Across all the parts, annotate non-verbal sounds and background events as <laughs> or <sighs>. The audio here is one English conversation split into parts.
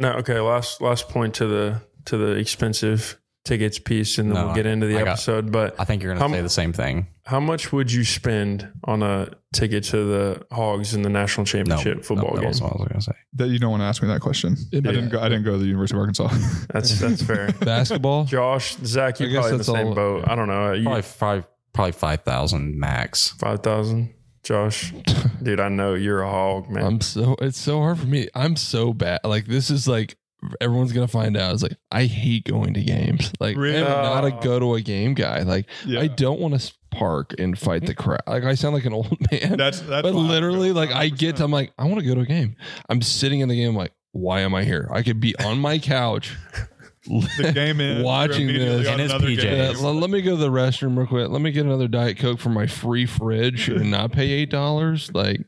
No, okay. Last last point to the to the expensive tickets piece, and then No, we'll get into the I got- episode. but I think you're going m- to say the same thing. how much would you spend on a ticket to the Hogs in the national No, championship football no, that game? was what I was going to say. That you don't want to ask me that question. It- I didn't go. I didn't go to the University of Arkansas. <laughs> That's that's fair. <laughs> Basketball. Josh, Zach, you guess probably in the same all- boat. I don't know. You, Probably five, probably five thousand max. five thousand. Josh, <laughs> dude, I know you're a hog, man. I'm so it's so hard for me. I'm so bad. Like this is like everyone's gonna find out. It's like I hate going to games. Like Really? I'm not a ah. Oh. go to a game guy. Like yeah, I don't want to park and fight the crowd. Like I sound like an <laughs> old man. that's that's. but literally, like I get, to, I'm like, I want to go to a game. I'm sitting in the game. I'm like, why am I here? I could be on my couch. The game <laughs> in watching this. on In his another PJs. Yeah, let me go to the restroom real quick. Let me get another Diet Coke from my free fridge and not pay eight dollars. Like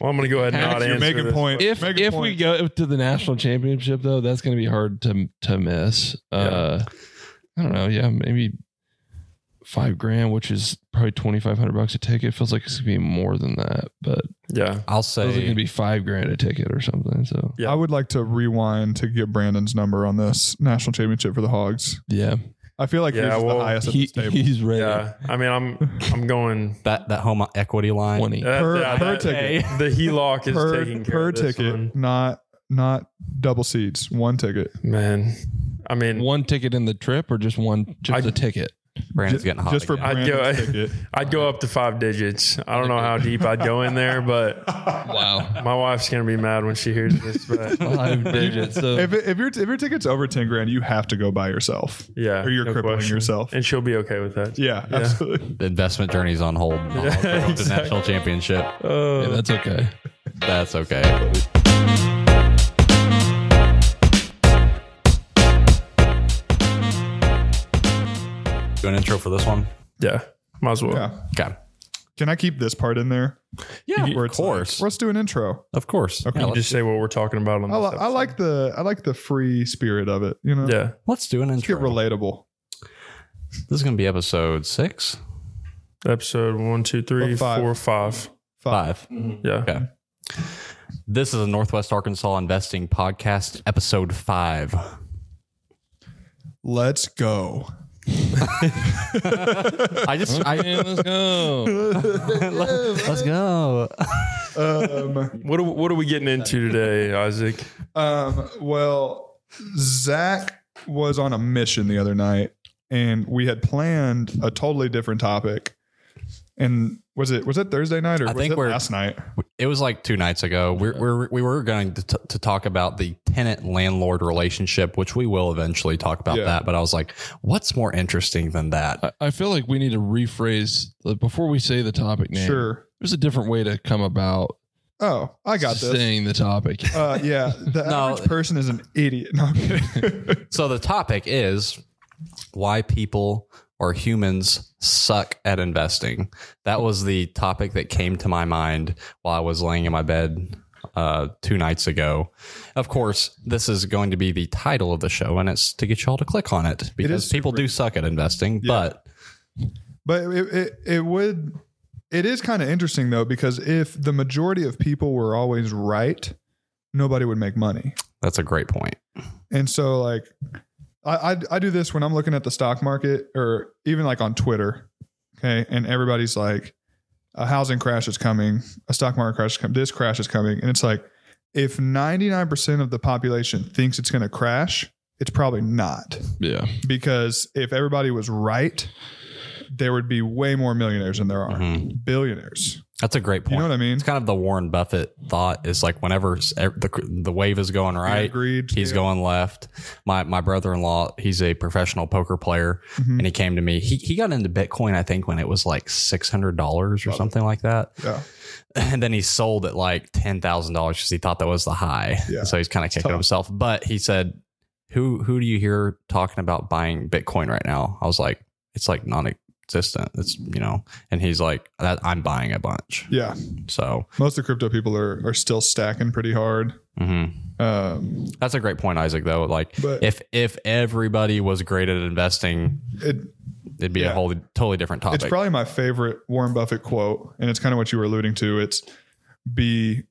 well, I'm gonna go ahead and Heck, not you're answer making this. point. if Make a if we go to the national championship though, that's going to be hard to to miss. Uh, I don't know. Yeah, maybe five grand, which is probably twenty five hundred bucks a ticket. Feels like it's gonna be more than that, but Yeah, I'll say like it's gonna be five grand a ticket or something. So Yeah. I would like to rewind to get Brandon's number on this national championship for the Hogs. yeah, I feel like Yeah, his is well, the highest at he, this table. he's ready. yeah. I mean, I'm I'm going. <laughs> that that home equity line. Twenty. Uh, Per- yeah, per that- ticket. The HELOC is per taking care per of this ticket, one. not not double seats, one ticket. man. I mean, One ticket in the trip or just one just I- a ticket. Brandon's Ju- getting hot. just for again. I'd Brandon's go- <laughs> ticket. I'd go up to five digits. I don't know how deep I'd go in there, but Wow. my wife's gonna be mad when she hears this. But <laughs> Five digits. So If, if your if your ticket's over ten grand, you have to go by yourself. yeah, Or you're no crippling question. yourself. and she'll be okay with that. Yeah, Yeah. absolutely. the investment journey's on hold. Yeah, go to the national championship. Oh, yeah, that's okay. That's okay. An intro for this one. yeah, might as well. Yeah. Okay. Can I keep this part in there? Yeah, Where of it's like, course, let's do an intro. of course. Okay. Yeah, You let's, just say what we're talking about on I, this. li- I like the I like the free spirit of it. You know. Yeah, let's do an Let's get intro. relatable. This is going to be episode six, episode one, two, three, Or five. four, five. five. Mm-hmm. Yeah, Okay. This is a Northwest Arkansas Investing Podcast, episode five. Let's go. I just, I, Man, let's go. <laughs> let's go. Um, What are, what are we getting into today, Isaac? um, well, Zach was on a mission the other night, and we had planned a totally different topic. And was it was it Thursday night or I was think it we're- last night? It was like two nights ago. We're, we're, we were going to, t- to talk about the tenant landlord relationship, which we will eventually talk about Yeah. that. But I was like, what's more interesting than that? I, I feel like we need to rephrase like, before we say the topic name. Sure. There's a different way to come about Oh, I got this. saying the topic. Uh, yeah, the No. average person is an idiot. No, I'm kidding. <laughs> So the topic is why people or humans suck at investing. That was the topic that came to my mind while I was laying in my bed uh, two nights ago. Of course, this is going to be the title of the show, and it's to get y'all to click on it because is people super- do suck at investing. Yeah. But But it, it, it would, it is kind of interesting though, because if the majority of people were always right, nobody would make money. that's a great point. And so, like, I, I, I do this when I'm looking at the stock market or even like on Twitter. Okay. And everybody's like, a housing crash is coming, a stock market crash is coming, this crash is coming. And it's like, if 99% of the population thinks it's going to crash, it's probably not. yeah. Because if everybody was right, there would be way more millionaires than there are Mhm. billionaires. That's a great point. You know what I mean? It's kind of the Warren Buffett thought is like whenever the the wave is going right, Agreed. he's Yeah. going left. My my brother in law, he's a professional poker player, Mhm. and he came to me. He he got into Bitcoin, I think, when it was like six hundred dollars or Love it. something like that, Yeah. <laughs> and then he sold at like ten thousand dollars because he thought that was the high. Yeah. So he's kind of kicking tough. himself. But he said, "Who who do you hear talking about buying Bitcoin right now?" I was like, "It's like non-existent. It's you know." And he's like, that, "I'm buying a bunch." Yeah. So. Most of the crypto people are, are still stacking pretty hard. mhm. Um, That's a great point, Isaac. Though, like But- if if everybody was great at investing, it, it'd be Yeah. a whole totally different topic. It's probably my favorite Warren Buffett quote, and it's kind of what you were alluding to. It's be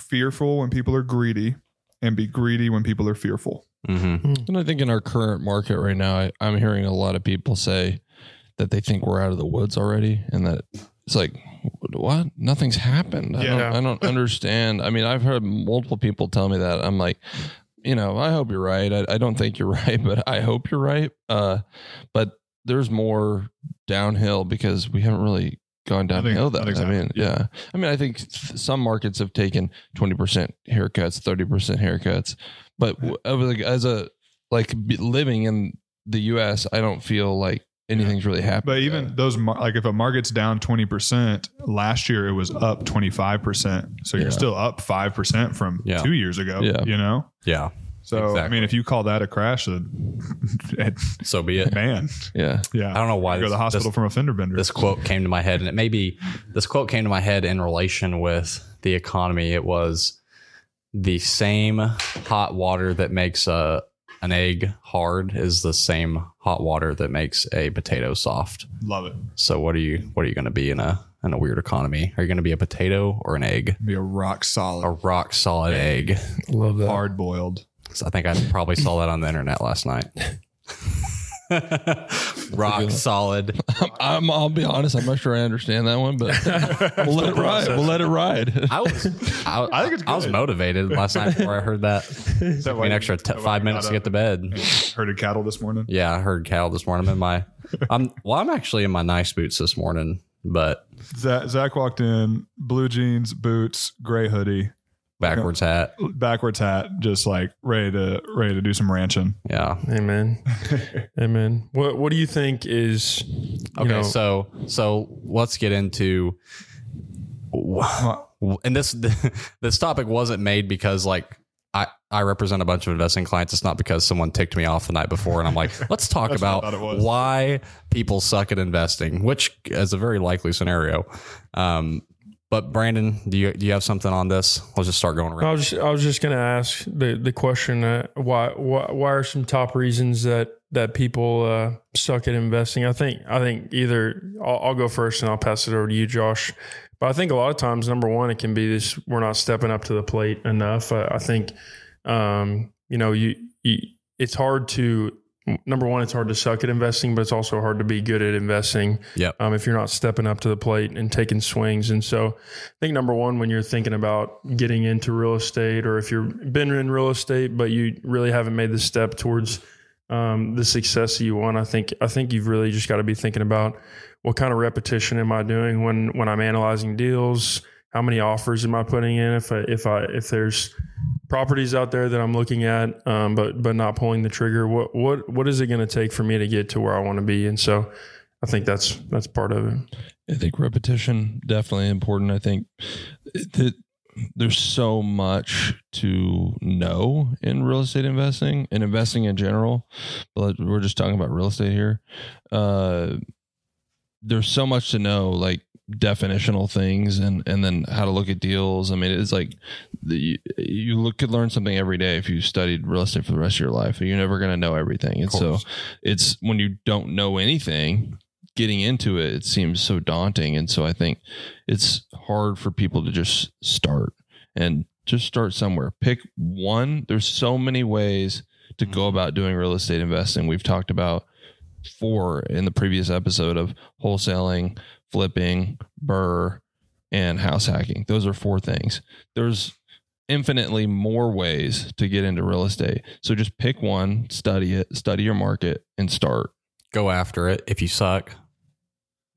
fearful when people are greedy and be greedy when people are fearful. hmm And I think in our current market right now, I, I'm hearing a lot of people say that they think we're out of the woods already, and that it's like, what? Nothing's happened. I, Yeah. don't, I don't understand. I mean, I've heard multiple people tell me that. I'm like, you know, I hope you're right. I, I don't think you're <laughs> right, but I hope you're right. Uh, but there's more downhill because we haven't really gone downhill. I That think I mean, yeah. I mean, I think some markets have taken 20% haircuts, 30% haircuts, but w- I was like, as a like living in the U.S., I don't feel like anything's really happened. But even those, like if a market's down 20%, last year it was up 25%. So you're still up 5% from Yeah. two years ago, Yeah. you know? Yeah. So, I mean, if you call that a crash, then <laughs> So be it. man, yeah, yeah. I don't know why Go to the hospital this- from a fender bender. this quote came to my head and it may be this quote came to my head in relation with the economy it was the same hot water that makes a an egg hard is the same hot water that makes a potato soft Love it. so what are you what are you going to be in a in a weird economy are you going to be a potato or an egg Be a rock solid, a rock solid egg Love that. hard boiled. So i think i probably saw that on the internet last night <laughs> <laughs> rock solid <laughs> I'm, I'll be honest. I'm not sure I understand that one, but <laughs> we'll let it ride. We'll let it ride. I was, I, I think it's I was good. motivated last night before I heard that. Is that Took me an extra t- that why five you minutes got to get up to bed. and Herded cattle this morning. Yeah, I heard cattle this morning. I'm in my, I'm well. I'm actually in my nice boots this morning, but Zach, Zach walked in, blue jeans, boots, gray hoodie, backwards hat. backwards hat, just like ready to ready to do some ranching. Yeah. Amen. <laughs> Amen. What What do you think is? You Okay. know, so so let's get into. And this <laughs> this topic wasn't made because like I, I represent a bunch of investing clients. It's not because someone ticked me off the night before and I'm like, <laughs> let's talk That's what I about thought it was. why people suck at investing, which is a very likely scenario. Um, but Brandon, do you do you have something on this? Let's just start going around. I was I was just going to ask the the question: uh, why, why why are some top reasons that that people uh, suck at investing? I think I think either I'll, I'll go first and I'll pass it over to you, Josh. But I think a lot of times, number one, it can be this: we're not stepping up to the plate enough. I, I think um, you know you, you it's hard to number one, it's hard to suck at investing, but it's also hard to be good at investing Yep. um, if you're not stepping up to the plate and taking swings. And so I think number one, when you're thinking about getting into real estate or if you've been in real estate, but you really haven't made the step towards um, the success that you want, I think, I think you've really just got to be thinking about what kind of repetition am I doing when, when I'm analyzing deals? How many offers am I putting in? If I, if I, if there's properties out there that I'm looking at, um, but, but not pulling the trigger, what, what, what is it going to take for me to get to where I want to be? And so I think that's, that's part of it. I think repetition definitely important. I think that there's so much to know in real estate investing and investing in general. But we're just talking about real estate here. Uh, there's so much to know, like definitional things, and and then how to look at deals. I mean, it's like the, you look could learn something every day if you studied real estate for the rest of your life. You're never going to know everything, and so it's when you don't know anything getting into it, it seems so daunting. And so I think it's hard for people to just start and just start somewhere. Pick one. There's so many ways to go mm-hmm. about doing real estate investing. We've talked about four in the previous episode of wholesaling, flipping, BRRRR, and house hacking. Those are four things. There's infinitely more ways to get into real estate. So just pick one, study it, study your market, and start. Go after it. If you suck,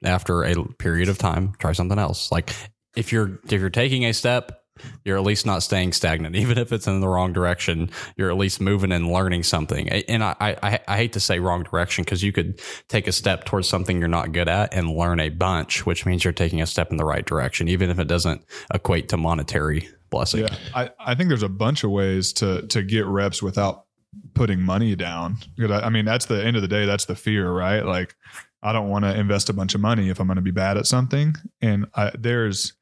after a period of time, try something else. Like if you're if you're taking a step, you're at least not staying stagnant. <laughs> Even if it's in the wrong direction, you're at least moving and learning something. And I I, I hate to say wrong direction because you could take a step towards something you're not good at and learn a bunch, which means you're taking a step in the right direction, even if it doesn't equate to monetary blessing. Yeah, I, I think there's a bunch of ways to to get reps without putting money down. Because I, I mean, that's the end of the day. That's the fear, right? Like, I don't want to invest a bunch of money if I'm going to be bad at something. And I, there's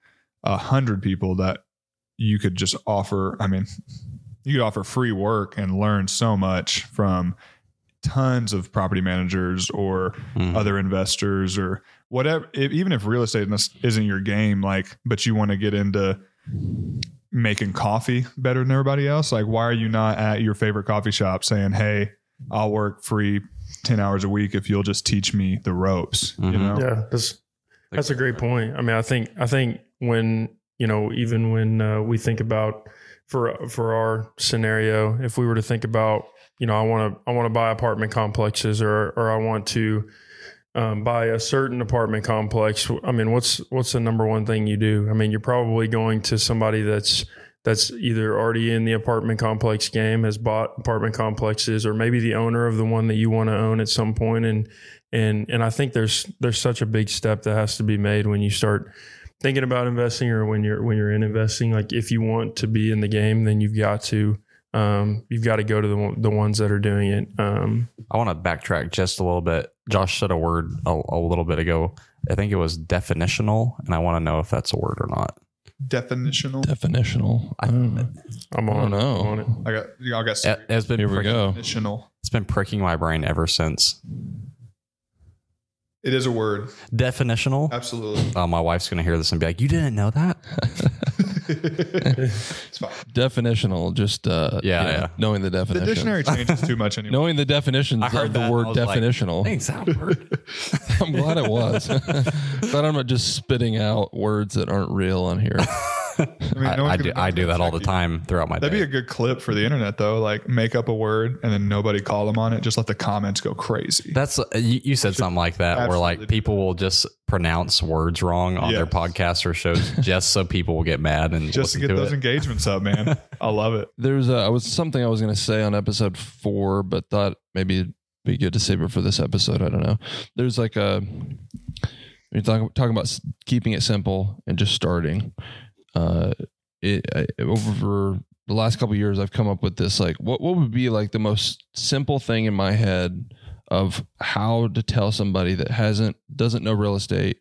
a hundred people that you could just offer. I mean, you could offer free work and learn so much from tons of property managers or Mhm. other investors or whatever if, even if real estate is- isn't your game like but you want to get into making coffee better than everybody else? Like, why are you not at your favorite coffee shop saying, "Hey, I'll work free ten hours a week if you'll just teach me the ropes"? You Mhm. know? Yeah, that's that's a great point. I mean, I think I think when you know, even when uh, we think about for for our scenario, if we were to think about, you know, I want to I want to buy apartment complexes or or I want to um, buy a certain apartment complex. I mean, what's what's the number one thing you do? I mean, you're probably going to somebody that's that's either already in the apartment complex game, has bought apartment complexes, or maybe the owner of the one that you want to own at some point, and and and I think there's there's such a big step that has to be made when you start thinking about investing or when you're when you're in investing. Like if you want to be in the game, then you've got to um, you've got to go to the the ones that are doing it. Um, I want to backtrack just a little bit. Josh said a word a, a little bit ago. I think it was definitional, and I want to know if that's a word or not. Definitional. Definitional. I don't, I'm I don't know. I'm on it. I got. I got. It, it's been Here we go. Definitional. it's been pricking my brain ever since. It is a word. Definitional. Absolutely. Oh, my wife's gonna hear this and be like, "You didn't know that?" <laughs> it's fine. Definitional. Just uh, Yeah, you know, yeah. knowing the definition. The definition. dictionary changes too much anymore. Knowing the definitions I heard of that the word I was like, definitional. Thanks, Albert. <laughs> I'm glad it was. <laughs> Glad I'm not just spitting out words that aren't real on here. I, mean, no one's I do. I do that all the you. time throughout my That'd day. be a good clip for the internet, though. Like, make up a word and then nobody call them on it. Just let the comments go crazy. That's uh, you, you said something like that, where like people will just pronounce words wrong on their Yes. podcasts or shows <laughs> just so people will get mad and just to listen get to those it. engagements up, man. I love it. <laughs> There's a, I was something I was going to say on episode four, but thought maybe it'd be good to save it for this episode. I don't know. There's like a you're talking talking about keeping it simple and just starting. Uh, it I, over the last couple of years, I've come up with this like what what would be like the most simple thing in my head of how to tell somebody that hasn't doesn't know real estate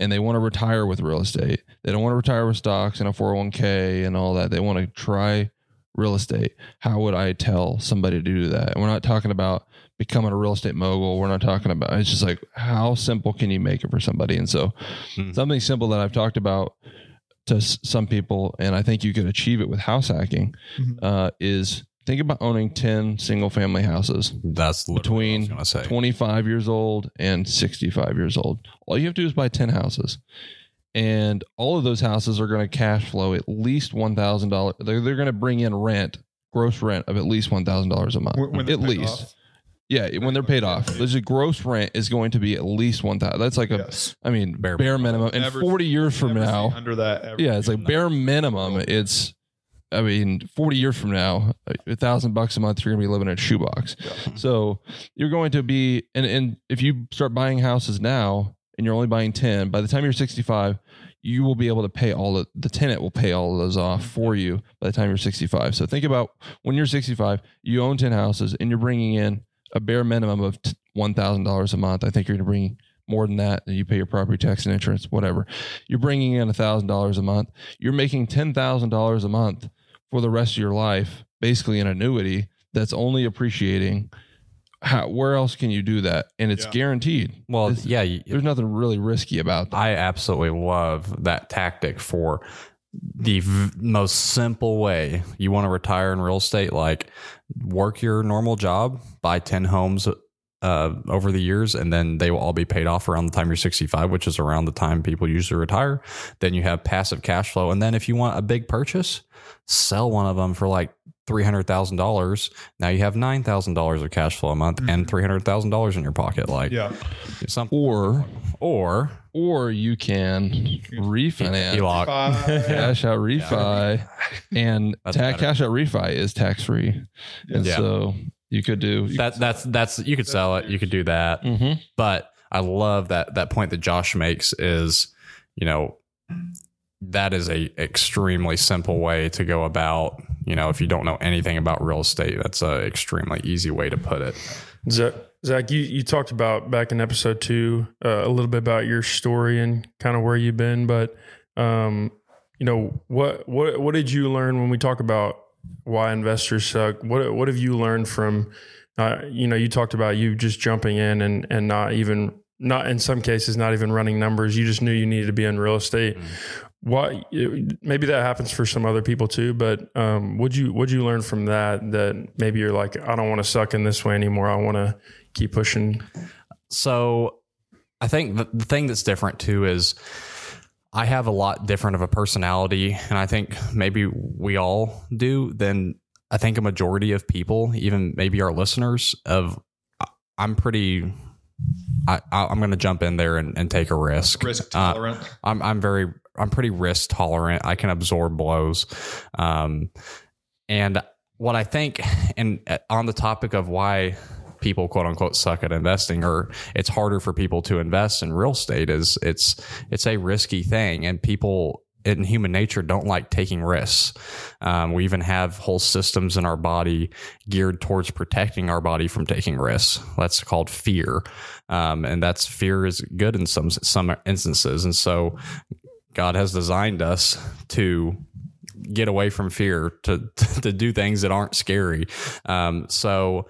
and they want to retire with real estate. They don't want to retire with stocks and a 401k and all that. They want to try real estate. How would I tell somebody to do that? And we're not talking about becoming a real estate mogul. We're not talking about it's just like how simple can you make it for somebody? And so Hmm. something simple that I've talked about to s- some people, and I think you could achieve it with house hacking, Mhm. uh, is think about owning 10 single family houses That's between what I was say. 25 years old and 65 years old. All you have to do is buy 10 houses. And all of those houses are going to cash flow at least $1,000. They're, they're going to bring in rent, gross rent of at least $1,000 a month. When- when at least. off. Yeah, when they're paid off. There's a gross rent is going to be at least 1000 That's like a, Yes. I mean, bare, Bare minimum. And Never- 40 years from Never see now, under that. Ever. yeah, it's like bare minimum. It's, I mean, 40 years from now, a thousand bucks a month, you're going to be living in a shoebox. So you're going to be, and, and if you start buying houses now and you're only buying 10, by the time you're 65, you will be able to pay all of the tenant will pay all of those off mm-hmm. for you by the time you're 65. So think about when you're 65, you own 10 houses and you're bringing in a bare minimum of $1,000 a month. I think you're going to bring more than that and you pay your property tax and insurance, whatever. You're bringing in $1,000 a month. You're making $10,000 a month for the rest of your life, basically an annuity that's only appreciating. How, where else can you do that? And it's Yeah. guaranteed. well, It's- yeah, you, There's nothing really risky about that. I absolutely love that tactic for the v- most simple way. You want to retire in real estate, like work your normal job, buy 10 homes uh, over the years, and then they will all be paid off around the time you're 65, which is around the time people usually retire. Then you have passive cash flow. And then if you want a big purchase, sell one of them for like $300,000. Now you have $9,000 of cash flow a month and $300,000 in your pocket. Like Yeah. something, or or or you can refinance, HELOC. Five. <laughs> cash out refi, and <laughs> That's ta- cash out refi is tax free, and Yeah. so you could do. You That that's that's you could sell it. You could do that. Mhm. But I love that that point that Josh makes is, you know, that is a extremely simple way to go about. You know, if you don't know anything about real estate, that's a extremely easy way to put it. Zach, Zach, you, you talked about back in episode two uh, a little bit about your story and kind of where you've been, but um, you know what what what did you learn when we talk about why investors suck? What what have you learned from? Uh, you know, you talked about you just jumping in and and not even not in some cases not even running numbers. You just knew you needed to be in real estate. Why maybe that happens for some other people too but um would you would you learn from that that maybe you're like i don't want to suck in this way anymore i want to keep pushing So I think the, the thing that's different too is I have a lot different of a personality, and I think maybe we all do than I think a majority of people, even maybe our listeners. Of I'm pretty. I, I- I'm going to jump in there and, and take a risk. Risk Uh, tolerant. I'm I'm very I'm pretty risk tolerant. I can absorb blows, um, and what I think, and uh, on the topic of why people quote unquote suck at investing, or it's harder for people to invest in real estate, is it's it's a risky thing, and people in human nature don't like taking risks. Um, we even have whole systems in our body geared towards protecting our body from taking risks. That's called fear, um, and that's fear is good in some some instances, and so God has designed us to get away from fear to <laughs> to do things that aren't scary. Um, so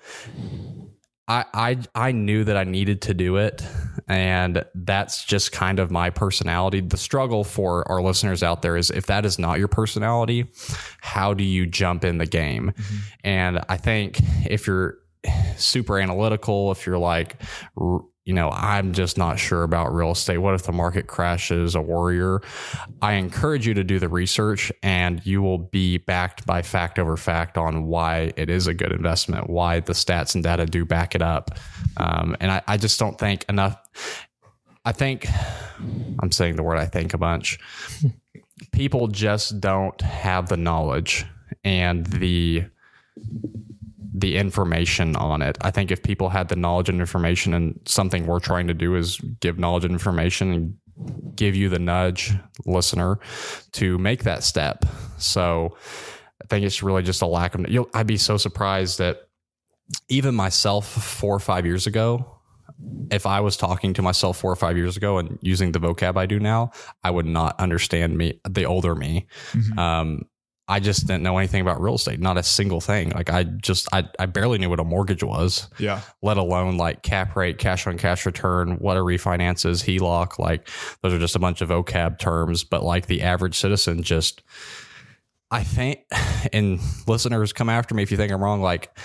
I, I I knew that I needed to do it, and that's just kind of my personality. The struggle for our listeners out there is if that is not your personality, how do you jump in the game? And I think if you're super analytical, if you're like, r- you know, I'm just not sure about real estate. What if the market crashes? A warrior. I encourage you to do the research, and you will be backed by fact over fact on why it is a good investment, why the stats and data do back it up. Um, and I, I just don't think enough. I think I'm saying the word I think a bunch. People just don't have the knowledge and the the information on it. I think if people had the knowledge and information, and something we're trying to do is give knowledge and information and give you the nudge, listener, to make that step. So I think it's really just a lack of. You'll, I'd be so surprised that even myself four or five years ago, if I was talking to myself four or five years ago and using the vocab I do now, I would not understand me, the older me. Um, I just didn't know anything about real estate, not a single thing. Like I just, I, I barely knew what a mortgage was, Yeah. let alone like cap rate, cash on cash return, what a refinance is, HELOC. Like those are just a bunch of vocab terms. But like the average citizen just, I think, <sighs> and listeners come after me if you think I'm wrong. Like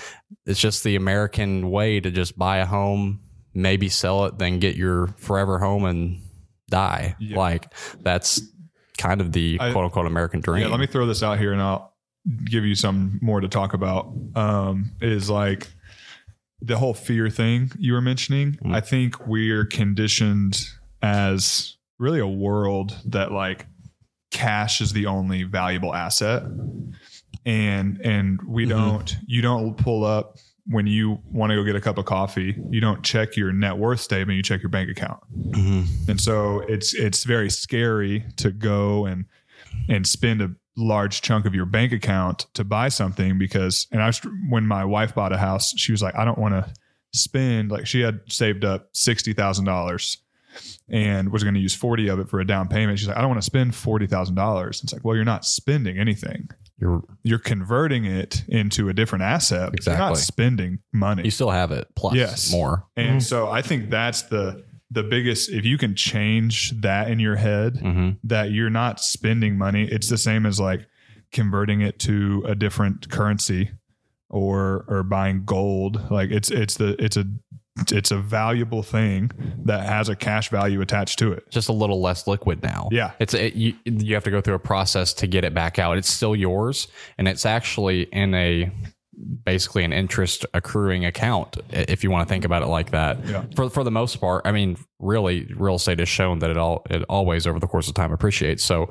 it's just the American way to just buy a home, maybe sell it, then get your forever home and die. Yeah. Like that's kind of the I- quote unquote American dream. Yeah, let me throw this out here and I'll give you some more to talk about. Um, is like the whole fear thing you were mentioning. Mm. I think we're conditioned as really a world that like cash is the only valuable asset. And and we Mhm. don't you don't pull up when you want to go get a cup of coffee, you don't check your net worth statement, you check your bank account. Mhm. And so it's it's very scary to go and and spend a large chunk of your bank account to buy something because and I was, when my wife bought a house, she was like, I don't want to spend like she had saved up sixty thousand dollars and was going to use forty of it for a down payment. She's like, I don't want to spend forty thousand dollars. It's like, well, you're not spending anything. You're You're converting it into a different asset. but You're not spending money. you still have it plus Yes. more. And so I think that's the the biggest if you can change that in your head hmm that you're not spending money, it's the same as like converting it to a different currency or or buying gold. Like it's it's the it's a it's a valuable thing that has a cash value attached to it. Just a little less liquid now. Yeah. It's it, you, you have to go through a process to get it back out. It's still yours, and it's actually in a basically an interest accruing account if you want to think about it like that. Yeah. For for the most part, I mean, really, real estate has shown that it all it always over the course of time appreciates. So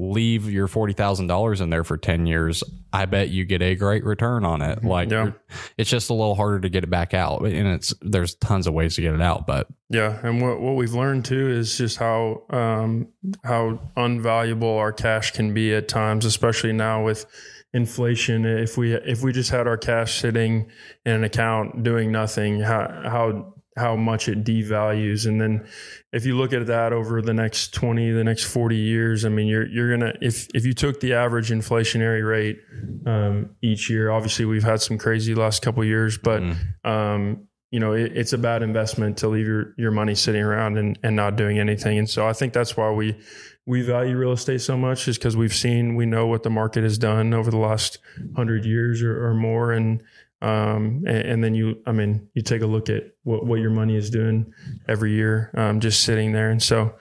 leave your forty thousand dollars in there for ten years. I bet you get a great return on it. Like Yeah. it's just a little harder to get it back out, and it's there's tons of ways to get it out, but Yeah, and what what we've learned too is just how um, how unvaluable our cash can be at times, especially now with inflation. If we if we just had our cash sitting in an account doing nothing, how how how much it devalues, and then if you look at that over the next twenty, the next forty years, I mean, you're you're gonna if if you took the average inflationary rate um, each year, obviously we've had some crazy last couple years, but Mm. um, you know, it, it's a bad investment to leave your, your money sitting around and, and not doing anything. And so I think that's why we, we value real estate so much is because we've seen, we know what the market has done over the last hundred years or, or more. And, um, and, and, then you, I mean, you take a look at what, what your money is doing every year, um, just sitting there. And so,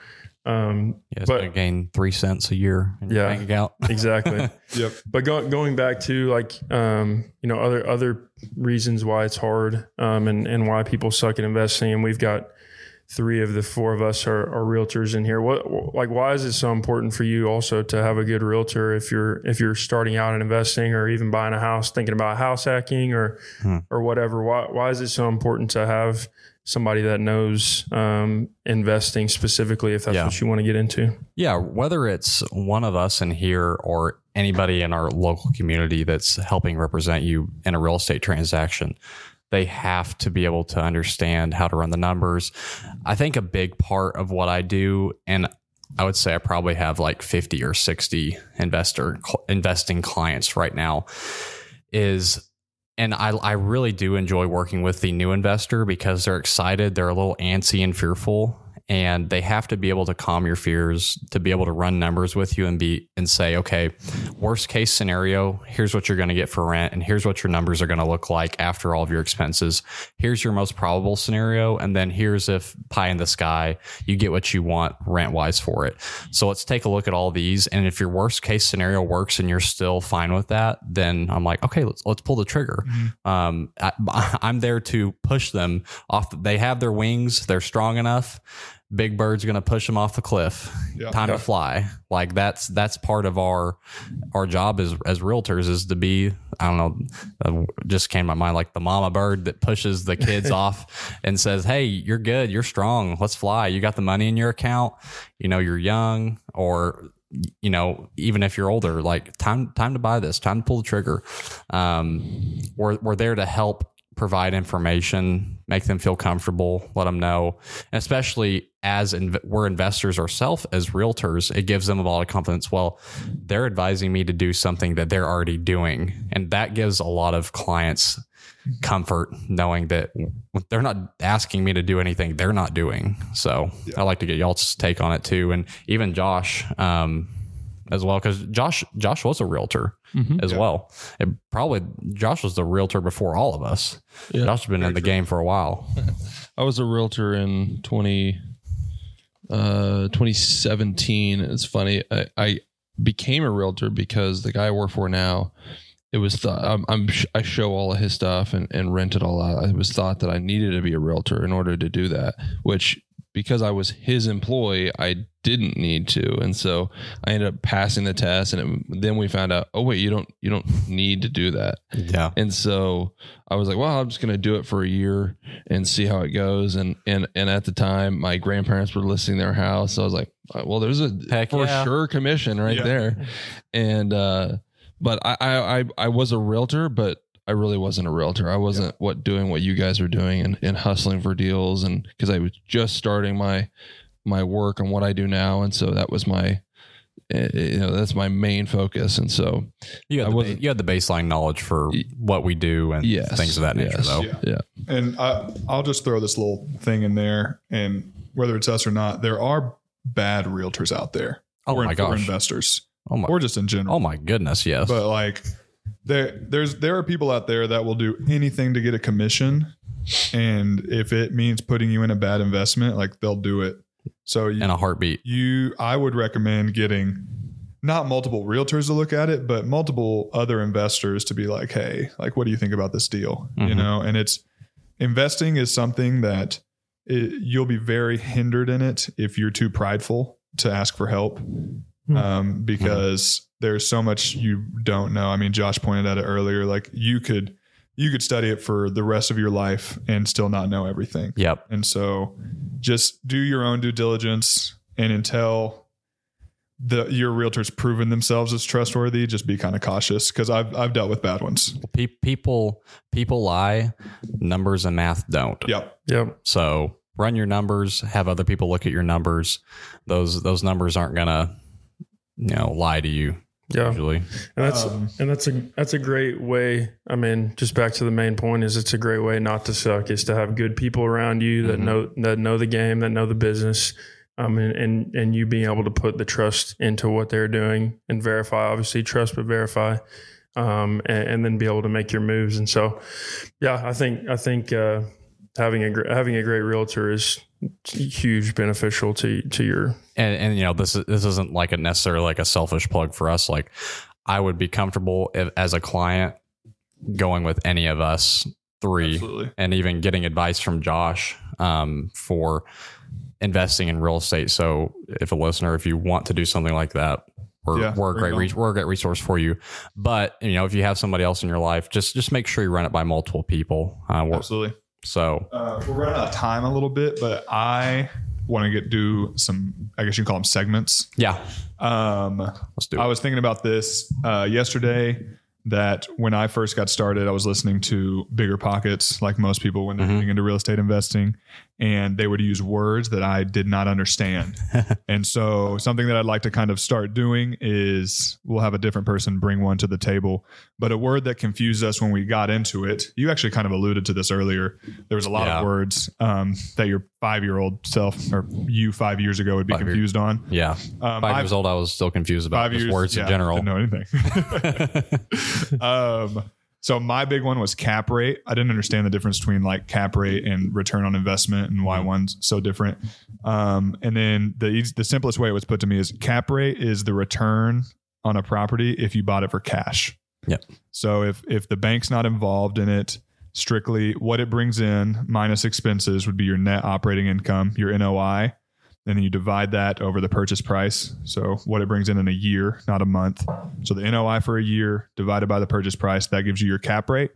um, yeah, it's but, gonna gain three cents a year in yeah, your bank account. <laughs> exactly. <laughs> yep. But go, going back to like um, you know other other reasons why it's hard um, and and why people suck at investing, and we've got three of the four of us are, are realtors in here. What like why is it so important for you also to have a good realtor if you're if you're starting out in investing or even buying a house, thinking about house hacking or hmm. or whatever? Why why is it so important to have somebody that knows um, investing specifically if that's yeah. what you want to get into. Yeah, whether it's one of us in here or anybody in our local community that's helping represent you in a real estate transaction, they have to be able to understand how to run the numbers. I think a big part of what I do, and I would say I probably have like 50 or 60 investor investing clients right now, is and I, I really do enjoy working with the new investor because they're excited, they're a little antsy and fearful, and they have to be able to calm your fears to be able to run numbers with you and be and say okay worst case scenario here's what you're going to get for rent and here's what your numbers are going to look like after all of your expenses. Here's your most probable scenario and then here's if pie in the sky you get what you want rent wise for it. So let's take a look at all these and if your worst case scenario works and you're still fine with that then i'm like okay let's let's pull the trigger. Mm-hmm. um, I, <laughs> i'm there to push them off they have their wings they're strong enough Big Bird's going to push them off the cliff. Yeah, Time yeah. to fly. Like that's that's part of our our job as as realtors is to be I don't know uh, just came to my mind like the mama bird that pushes the kids <laughs> off and says, "Hey, you're good. You're strong. Let's fly. You got the money in your account. You know, you're young or you know, even if you're older, like time time to buy this, time to pull the trigger. Um, we're we're there to help provide information, make them feel comfortable, let them know. And especially as inv- we're investors ourselves as realtors, it gives them a lot of confidence. Well, they're advising me to do something that they're already doing. And that gives a lot of clients comfort knowing that they're not asking me to do anything they're not doing. So yeah. I like to get y'all's take on it too. And even Josh, um, as well because Josh Josh was a realtor mm-hmm. as yeah. well. It probably Josh was the realtor before all of us. Yeah, Josh has been in the true. game for a while. <laughs> I was a realtor in 20, uh, 2017. It's funny. I, I became a realtor because the guy I work for now, it was thought I'm, I'm, i show all of his stuff and, and rent it all out. It was thought that I needed to be a realtor in order to do that, which because I was his employee, I didn't need to, and so I ended up passing the test. And it, then we found out, oh wait, you don't you don't need to do that. Yeah. And so I was like, well, I'm just going to do it for a year and see how it goes. And and and at the time, my grandparents were listing their house, so I was like, uh, well, there's a Heck for yeah. sure commission right yeah. there. And uh, but I, I I was a realtor, but I really wasn't a realtor. I wasn't yeah. what doing what you guys are doing and, and hustling for deals and because I was just starting my my work and what I do now, and so that was my eh, eh, you know that's my main focus. And so you had, the, you had the baseline knowledge for what we do and yes, things of that nature yes, though. Yeah. yeah, and I, i'll just throw this little thing in there. And whether it's us or not there are bad realtors out there. Oh or, my gosh. investors. Oh my, or just in general. Oh my goodness yes. But like there there's there are people out there that will do anything to get a commission and if it means putting you in a bad investment like they'll do it so you, in a heartbeat you i would recommend getting not multiple realtors to look at it but multiple other investors to be like hey like what do you think about this deal mm-hmm. you know and it's investing is something that it, you'll be very hindered in it if you're too prideful to ask for help. Um, because there's so much you don't know. I mean, Josh pointed at it earlier. Like you could you could study it for the rest of your life and still not know everything. Yep. And so just do your own due diligence and until the your realtors proven themselves as trustworthy, just be kind of cautious because I've I've dealt with bad ones. People people lie, numbers and math don't. Yep. Yep. So run your numbers, have other people look at your numbers. Those those numbers aren't gonna you know lie to you Yeah. usually. And that's Um, and that's a that's a great way. I mean, just back to the main point is it's a great way not to suck is to have good people around you that Mhm. know that know the game, that know the business, um, and, and and you being able to put the trust into what they're doing and verify. Obviously, trust but verify, um, and, and then be able to make your moves. And so, yeah, I think I think uh, having a having a great realtor is huge beneficial to to your and and you know this is this isn't like a necessarily like a selfish plug for us. Like i would be comfortable if, as a client going with any of us three Absolutely. and even getting advice from josh um, for investing in real estate. So if a listener if you want to do something like that we're, Yeah, we're a great re- we're a great resource for you. But you know if you have somebody else in your life just just make sure you run it by multiple people. Uh, Absolutely. So Uh, we're running out of time a little bit, but I want to get do some. I guess you can call them segments. yeah Um, let's do it I was thinking about this uh, yesterday. That when I first got started, I was listening to Bigger Pockets, like most people when they're Mhm. getting into real estate investing, and they would use words that I did not understand. <laughs> and so, something that I'd like to kind of start doing is we'll have a different person bring one to the table. But a word that confused us when we got into it, you actually kind of alluded to this earlier. There was a lot Yeah. of words um, that your five year old self or you five years ago would be Five year- confused on. yeah Um, 5 I've- years old i was still confused about five years words yeah, in general Didn't know anything. <laughs> <laughs> <laughs> um, so my big one was cap rate. I didn't understand the difference between like cap rate and return on investment and Mm-hmm. why one's so different. Um, and then the the simplest way it was put to me is cap rate is the return on a property if you bought it for cash. Yep. So if if the bank's not involved in it, strictly what it brings in minus expenses would be your net operating income, your NOI, and then you divide that over the purchase price. So what it brings in in a year, not a month. So the NOI for a year divided by the purchase price, that gives you your cap rate.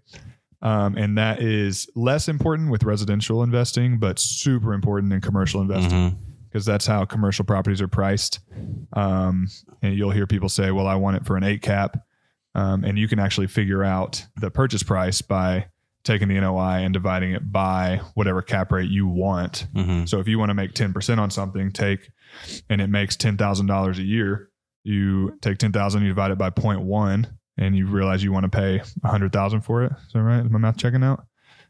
Um, and that is less important with residential investing, but super important in commercial investing Mhm. because that's how commercial properties are priced. Um, and you'll hear people say, well, I want it for an eight cap. Um, and you can actually figure out the purchase price by taking the NOI and dividing it by whatever cap rate you want. Mhm. So if you want to make 10% on something, take, and it makes $10,000 a year, you take 10,000, you divide it by 0.1 and you realize you want to pay 100,000 for it. Is that right? Is my math checking out?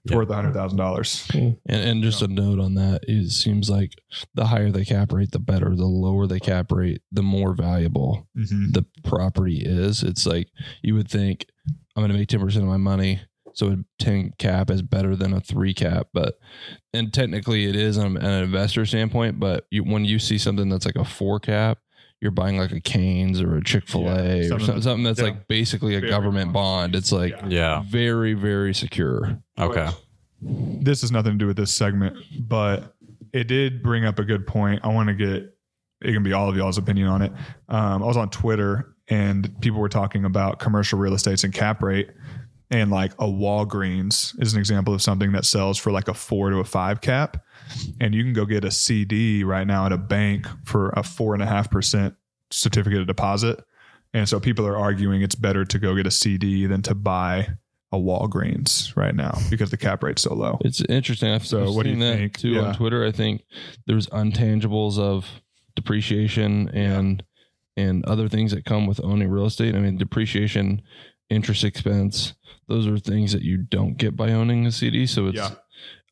It's Yeah. worth $100,000. And, and just a note on that, it seems like the higher the cap rate, the better. The lower the cap rate, the more valuable Mhm. the property is. It's like you would think I'm going to make 10% of my money. So a 10 cap is better than a three cap, but and technically it is on an investor standpoint. But you, when you see something that's like a four cap, you're buying like a Canes or a Chick Fil Yeah, A or something something, that's- yeah. like basically a Very government bond. bond. It's like Yeah. yeah very very secure. okay this has nothing to do with this segment, but it did bring up a good point. I want to get it can be all of y'all's opinion on it. Um, I was on Twitter and people were talking about commercial real estates and cap rate. And like a Walgreens is an example of something that sells for like a four to a five cap. And you can go get a CD right now at a bank for a four and a half percent certificate of deposit. And so people are arguing it's better to go get a CD than to buy a Walgreens right now because the cap rate's so low. It's interesting. I've So I've what do you that think? too Yeah. on Twitter. I think there's untangibles of depreciation and and other things that come with owning real estate. I mean, depreciation, interest expense, those are things that you don't get by owning a CD. So it's Yeah.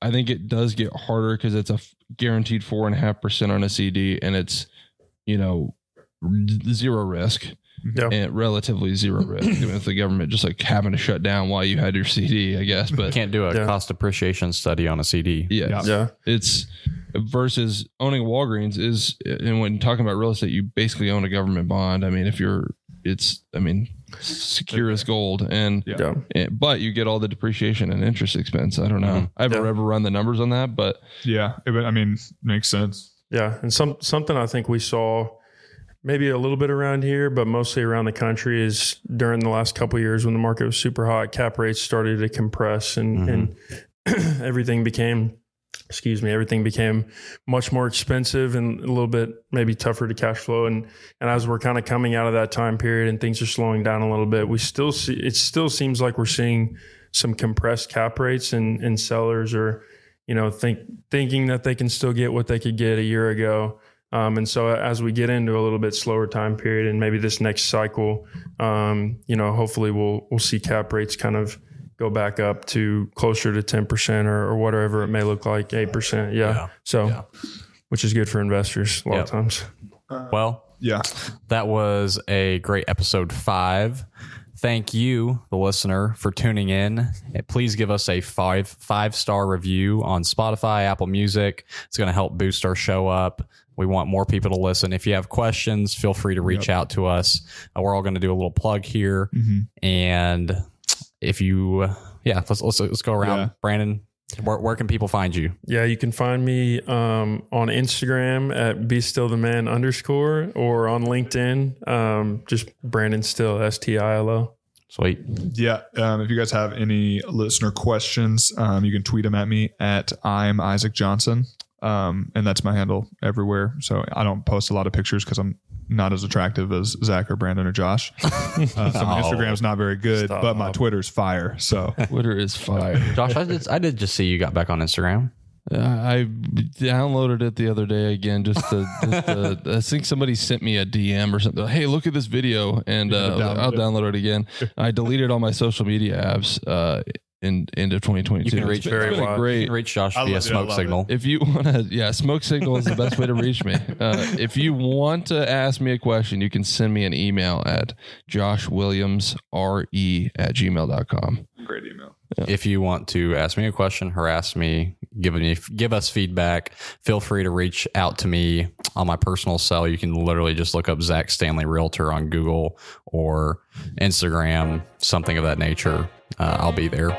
I think it does get harder because it's a f- guaranteed four and a half percent on a CD, and it's you know r- zero risk Yeah. and relatively zero risk. <clears throat> Even if the government just like having to shut down while you had your CD, I guess. But you can't do a Yeah. cost appreciation study on a cd yeah, Yeah. Yeah. it's versus owning Walgreens is and when talking about real estate, you basically own a government bond. I mean, if you're it's I mean secure as gold and Yeah. Yeah. and- but you get all the depreciation and interest expense. I don't know. Mhm. I've Yeah. ever run the numbers on that, but Yeah, it, would- I mean, makes sense. Yeah, and some something I think we saw maybe a little bit around here, but mostly around the country is during the last couple of years when the market was super hot, cap rates started to compress and and <clears throat> everything became excuse me, everything became much more expensive and a little bit maybe tougher to cash flow. And and as we're kind of coming out of that time period and things are slowing down a little bit, we still see it still seems like we're seeing some compressed cap rates and and sellers are you know think thinking that they can still get what they could get a year ago. Um, and so as we get into a little bit slower time period and maybe this next cycle, um, you know, hopefully we'll we'll see cap rates kind of go back up to closer to ten percent or, or whatever it may look like, eight percent. Yeah. Yeah. So, Yeah. which is good for investors a lot Yep. of times. Uh, well, Yeah. that was a great episode five. Thank you, the listener, for tuning in. Eh, please give us a five five star review on Spotify, Apple Music. It's going to help boost our show up. We want more people to listen. If you have questions, feel free to reach out to us. Uh, we're all going to do a little plug here, mm-hmm. and if you, yeah, let's let's, let's go around. Yeah. Brandon, where, where can people find you? Yeah, you can find me um, on Instagram at be still the man underscore or on LinkedIn, um, just Brandon Stilo S T I L O. Sweet. Yeah. Um, if you guys have any listener questions, um, you can tweet them at me at I'm Isaac Johnson. Um, and that's my handle everywhere. So I don't post a lot of pictures because I'm not as attractive as Zach or Brandon or Josh. <laughs> Uh, so my Oh. Instagram's not very good, Stop. but my Twitter's fire. So Twitter is fire. <laughs> Josh, I did, I did just see you got back on Instagram. Uh, I downloaded it the other day again. Just to, just to <laughs> I think somebody sent me a DM or something. Hey, look at this video, and uh, download I'll it. download it again. I deleted all my social media apps uh, in end of 2022. You can reach been- very it's been. You great. can reach Josh I via love it. I smoke signal. If you want to, yeah, smoke signal is the best way to reach me. <laughs> Uh, if you want to ask me a question, you can send me an email at joshwilliamsre at gmail.com. great email. If you want to ask me a question, harass me, give me give us feedback, feel free to reach out to me on my personal cell. You can literally just look up Zach Stanley Realtor on Google or Instagram, something of that nature. Uh, I'll be there.